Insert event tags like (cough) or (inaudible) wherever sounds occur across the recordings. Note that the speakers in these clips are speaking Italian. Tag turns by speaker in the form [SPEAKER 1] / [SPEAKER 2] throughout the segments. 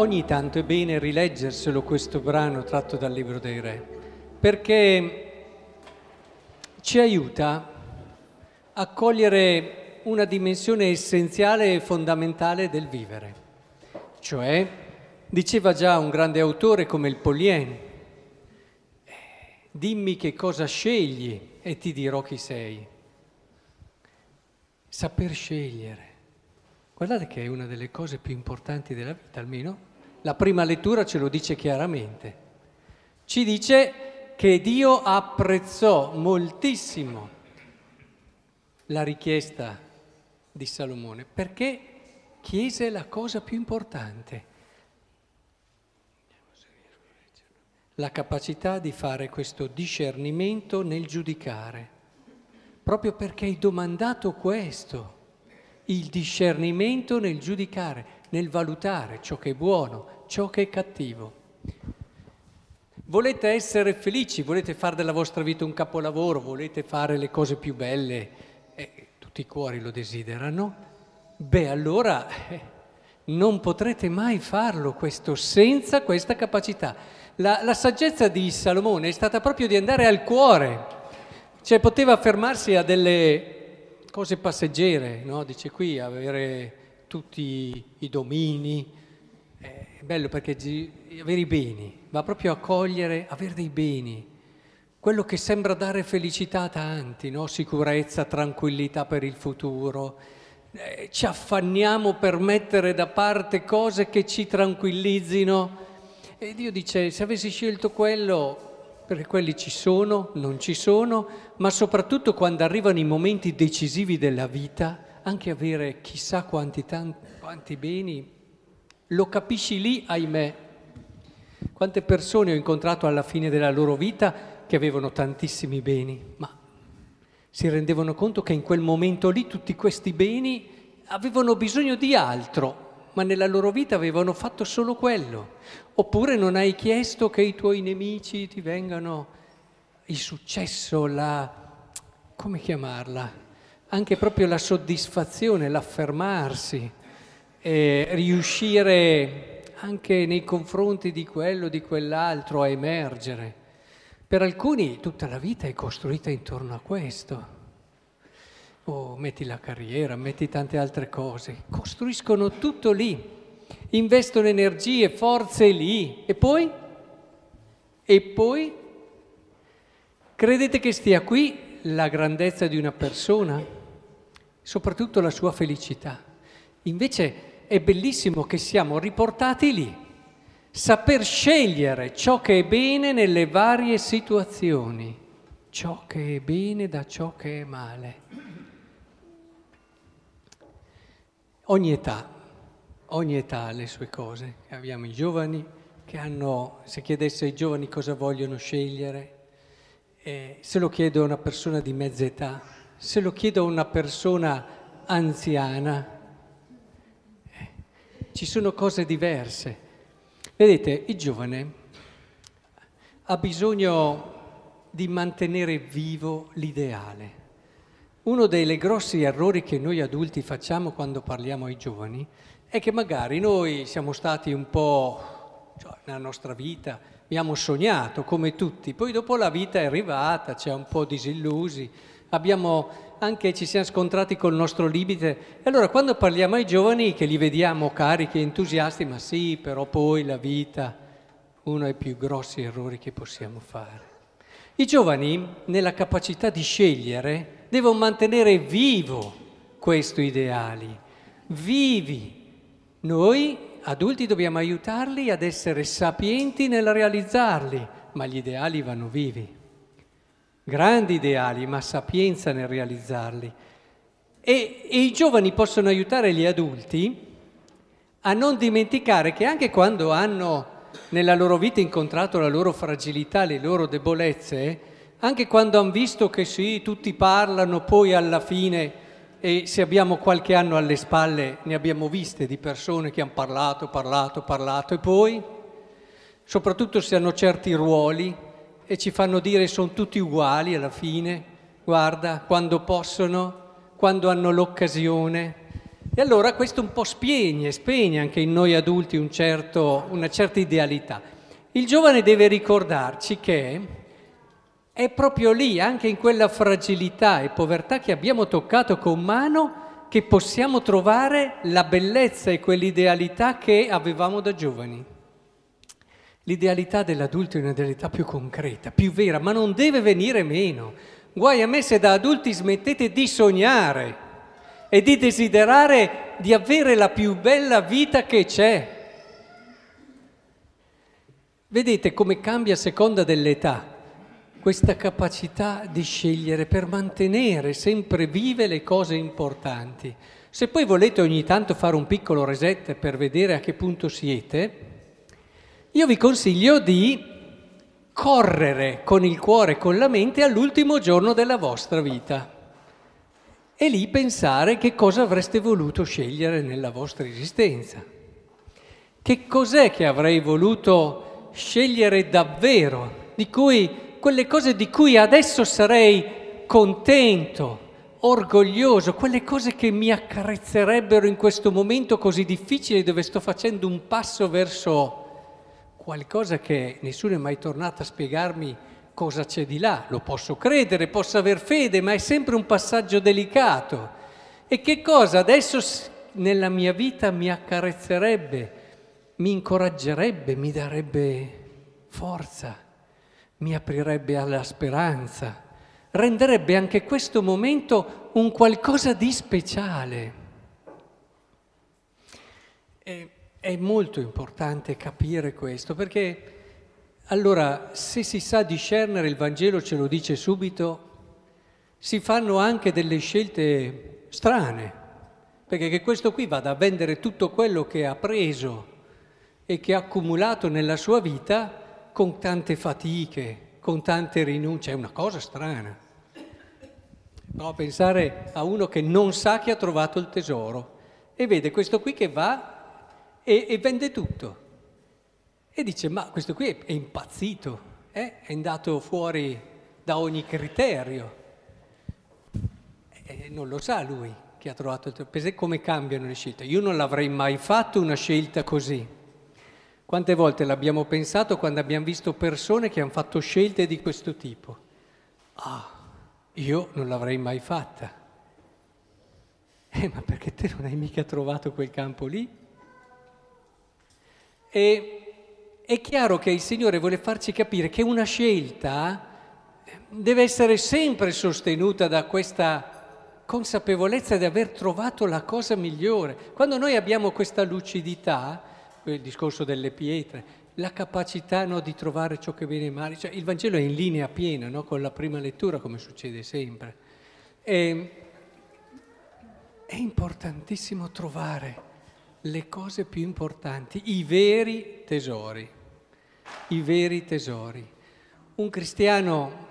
[SPEAKER 1] Ogni tanto è bene rileggerselo questo brano tratto dal Libro dei Re, perché ci aiuta a cogliere una dimensione essenziale e fondamentale del vivere. Cioè, diceva già un grande autore come il Pollien, dimmi che cosa scegli e ti dirò chi sei. Saper scegliere. Guardate che è una delle cose più importanti della vita, almeno la prima lettura ce lo dice chiaramente. Ci dice che Dio apprezzò moltissimo la richiesta di Salomone perché chiese la cosa più importante, la capacità di fare questo discernimento nel giudicare, proprio perché hai domandato questo, il discernimento nel giudicare nel valutare ciò che è buono, ciò che è cattivo. Volete essere felici, volete fare della vostra vita un capolavoro, volete fare le cose più belle, eh, tutti i cuori lo desiderano, beh allora eh, non potrete mai farlo questo senza questa capacità. La, la saggezza di Salomone è stata proprio di andare al cuore, cioè poteva fermarsi a delle cose passeggere, no? dice qui, avere tutti i domini. È bello perché avere i beni, va proprio a cogliere, avere dei beni, quello che sembra dare felicità a tanti, no? sicurezza, tranquillità per il futuro. Eh, ci affanniamo per mettere da parte cose che ci tranquillizzino. E Dio dice, se avessi scelto quello, perché quelli ci sono, non ci sono, ma soprattutto quando arrivano i momenti decisivi della vita, anche avere chissà quanti, tanti, quanti beni, lo capisci lì, ahimè. Quante persone ho incontrato alla fine della loro vita che avevano tantissimi beni, ma si rendevano conto che in quel momento lì tutti questi beni avevano bisogno di altro, ma nella loro vita avevano fatto solo quello. Oppure non hai chiesto che i tuoi nemici ti vengano il successo, la... come chiamarla? Anche proprio la soddisfazione, l'affermarsi, eh, riuscire anche nei confronti di quello, di quell'altro a emergere. Per alcuni tutta la vita è costruita intorno a questo. Oh, metti la carriera, metti tante altre cose, costruiscono tutto lì, investono energie, forze lì e poi? E poi? Credete che stia qui la grandezza di una persona? Soprattutto la sua felicità. Invece è bellissimo che siamo riportati lì, saper scegliere ciò che è bene nelle varie situazioni, ciò che è bene da ciò che è male. Ogni età, ogni età ha le sue cose. Abbiamo i giovani che hanno, se chiedesse ai giovani cosa vogliono scegliere, eh, se lo chiedo a una persona di mezza età, se lo chiedo a una persona anziana, ci sono cose diverse. Vedete, il giovane ha bisogno di mantenere vivo l'ideale. Uno dei grossi errori che noi adulti facciamo quando parliamo ai giovani è che magari noi siamo stati un po' cioè, nella nostra vita, abbiamo sognato come tutti, poi dopo la vita è arrivata, c'è un po' disillusi, abbiamo anche ci siamo scontrati col nostro limite. E allora quando parliamo ai giovani che li vediamo carichi, entusiasti, ma sì, però poi la vita, uno dei più grossi errori che possiamo fare. I giovani, nella capacità di scegliere, devono mantenere vivo questi ideali, vivi. Noi adulti dobbiamo aiutarli ad essere sapienti nel realizzarli, ma gli ideali vanno vivi grandi ideali, ma sapienza nel realizzarli. E, e, i giovani possono aiutare gli adulti a non dimenticare che anche quando hanno nella loro vita incontrato la loro fragilità, le loro debolezze, anche quando hanno visto che sì, tutti parlano, poi alla fine, e se abbiamo qualche anno alle spalle, ne abbiamo viste di persone che hanno parlato, parlato, parlato, e poi, soprattutto se hanno certi ruoli, e ci fanno dire sono tutti uguali alla fine, guarda, quando possono, quando hanno l'occasione. E allora questo un po' spegne, spegne anche in noi adulti un certo, una certa idealità. Il giovane deve ricordarci che è proprio lì, anche in quella fragilità e povertà che abbiamo toccato con mano, che possiamo trovare la bellezza e quell'idealità che avevamo da giovani. L'idealità dell'adulto è un'idealità più concreta, più vera, ma non deve venire meno. Guai a me se da adulti smettete di sognare e di desiderare di avere la più bella vita che c'è. Vedete come cambia a seconda dell'età questa capacità di scegliere per mantenere sempre vive le cose importanti. Se poi volete ogni tanto fare un piccolo reset per vedere a che punto siete, io vi consiglio di correre con il cuore e con la mente all'ultimo giorno della vostra vita e lì pensare che cosa avreste voluto scegliere nella vostra esistenza. Che cos'è che avrei voluto scegliere davvero, di cui quelle cose di cui adesso sarei contento, orgoglioso, quelle cose che mi accarezzerebbero in questo momento così difficile dove sto facendo un passo verso qualcosa che nessuno è mai tornato a spiegarmi cosa c'è di là. Lo posso credere, posso aver fede, ma è sempre un passaggio delicato. E che cosa adesso nella mia vita mi accarezzerebbe, mi incoraggerebbe, mi darebbe forza? mi aprirebbe alla speranza, renderebbe anche questo momento un qualcosa di speciale. E, è molto importante capire questo perché allora se si sa discernere, il Vangelo ce lo dice subito, si fanno anche delle scelte strane, perché che questo qui vada a vendere tutto quello che ha preso e che ha accumulato nella sua vita con tante fatiche, con tante rinunce, è una cosa strana. A pensare a uno che non sa che ha trovato il tesoro e vede questo qui che va e, e vende tutto. E dice, ma questo qui è, è impazzito, eh? è andato fuori da ogni criterio. E non lo sa lui che ha trovato il tesoro. Pensa come cambiano le scelte. Io non l'avrei mai fatto una scelta così. Quante volte l'abbiamo pensato quando abbiamo visto persone che hanno fatto scelte di questo tipo? Ah, io non l'avrei mai fatta. Eh, ma perché te non hai mica trovato quel campo lì? E è chiaro che il Signore vuole farci capire che una scelta eh, deve essere sempre sostenuta da questa consapevolezza di aver trovato la cosa migliore. Quando noi abbiamo questa lucidità, il discorso delle pietre, la capacità no, di trovare ciò che viene male. Cioè, il Vangelo è in linea piena no, con la prima lettura, come succede sempre. E, è importantissimo trovare le cose più importanti, i veri tesori, i veri tesori. Un cristiano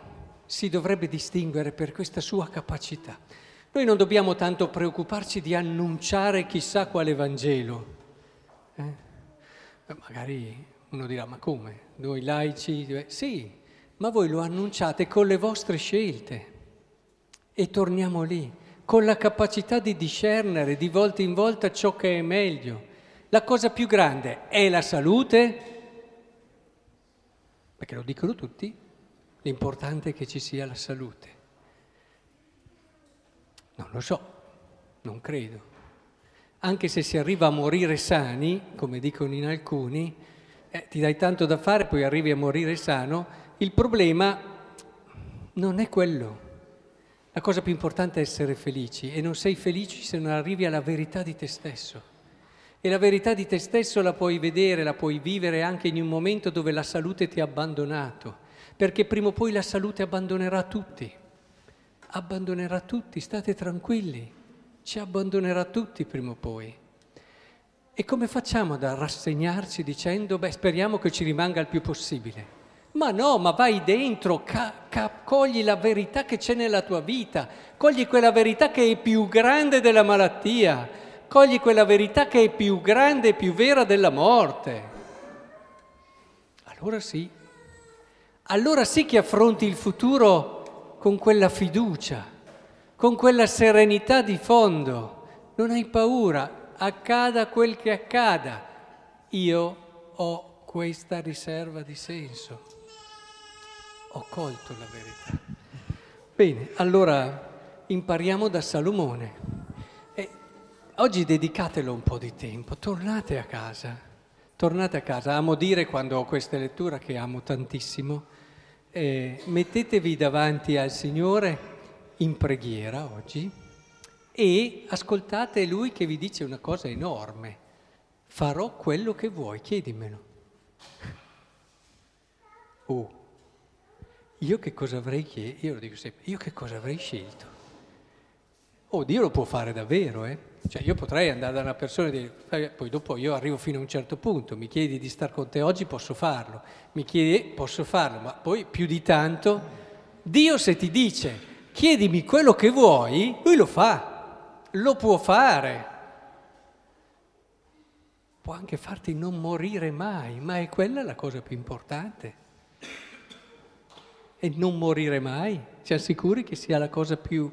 [SPEAKER 1] si dovrebbe distinguere per questa sua capacità. Noi non dobbiamo tanto preoccuparci di annunciare chissà quale Vangelo. Eh? Magari uno dirà, ma come? Noi laici? Sì, ma voi lo annunciate con le vostre scelte. E torniamo lì, con la capacità di discernere di volta in volta ciò che è meglio. La cosa più grande è la salute, perché lo dicono tutti, l'importante è che ci sia la salute. Non lo so, non credo anche se si arriva a morire sani, come dicono in alcuni, eh, ti dai tanto da fare, poi arrivi a morire sano, il problema non è quello. La cosa più importante è essere felici e non sei felice se non arrivi alla verità di te stesso. E la verità di te stesso la puoi vedere, la puoi vivere anche in un momento dove la salute ti ha abbandonato, perché prima o poi la salute abbandonerà tutti. Abbandonerà tutti, state tranquilli ci abbandonerà tutti prima o poi. E come facciamo ad rassegnarci dicendo, beh, speriamo che ci rimanga il più possibile? Ma no, ma vai dentro, ca- ca- cogli la verità che c'è nella tua vita, cogli quella verità che è più grande della malattia, cogli quella verità che è più grande e più vera della morte. Allora sì, allora sì che affronti il futuro con quella fiducia con quella serenità di fondo non hai paura, accada quel che accada. Io ho questa riserva di senso. Ho colto la verità. Bene, allora impariamo da Salomone. E oggi dedicatelo un po' di tempo, tornate a casa, tornate a casa. Amo dire quando ho queste letture che amo tantissimo, eh, mettetevi davanti al Signore in preghiera oggi e ascoltate Lui che vi dice una cosa enorme. Farò quello che vuoi, chiedimelo. Oh, io che cosa avrei chiesto? Io lo dico sempre, io che cosa avrei scelto? Oh, Dio lo può fare davvero, eh? Cioè io potrei andare da una persona e dire, eh, poi dopo io arrivo fino a un certo punto, mi chiedi di star con te oggi, posso farlo, mi chiedi, posso farlo, ma poi più di tanto, Dio se ti dice, chiedimi quello che vuoi, lui lo fa, lo può fare. Può anche farti non morire mai, ma è quella la cosa più importante e non morire mai. Siamo sicuri che sia la cosa più...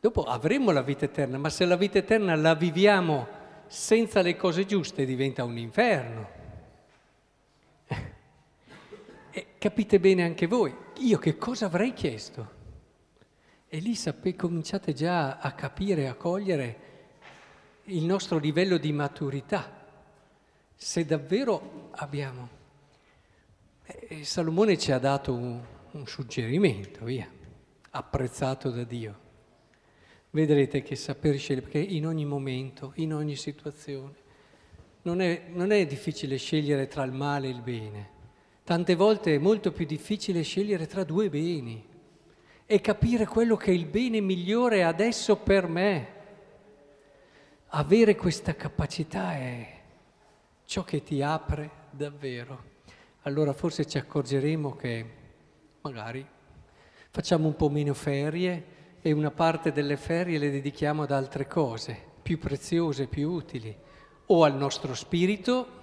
[SPEAKER 1] Dopo avremo la vita eterna, ma se la vita eterna la viviamo senza le cose giuste diventa un inferno. (laughs) E capite bene anche voi, io che cosa avrei chiesto? E lì sape, cominciate già a capire, a cogliere il nostro livello di maturità. Se davvero abbiamo... Eh, Salomone ci ha dato un, un suggerimento, via, apprezzato da Dio. Vedrete che saper scegliere, perché in ogni momento, in ogni situazione, non è, non è difficile scegliere tra il male e il bene. Tante volte è molto più difficile scegliere tra due beni e capire quello che è il bene migliore adesso per me. Avere questa capacità è ciò che ti apre davvero. Allora forse ci accorgeremo che magari facciamo un po' meno ferie e una parte delle ferie le dedichiamo ad altre cose più preziose, più utili, o al nostro spirito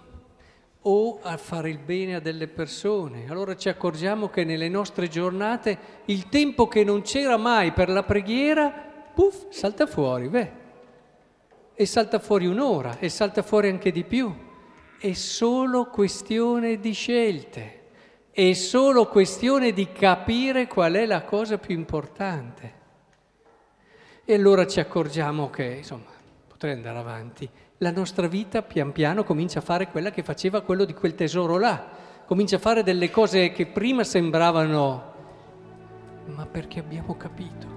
[SPEAKER 1] o a fare il bene a delle persone. Allora ci accorgiamo che nelle nostre giornate il tempo che non c'era mai per la preghiera, puff, salta fuori, beh. E salta fuori un'ora, e salta fuori anche di più. È solo questione di scelte. È solo questione di capire qual è la cosa più importante. E allora ci accorgiamo che, insomma, potrei andare avanti, la nostra vita pian piano comincia a fare quella che faceva quello di quel tesoro là, comincia a fare delle cose che prima sembravano, ma perché abbiamo capito.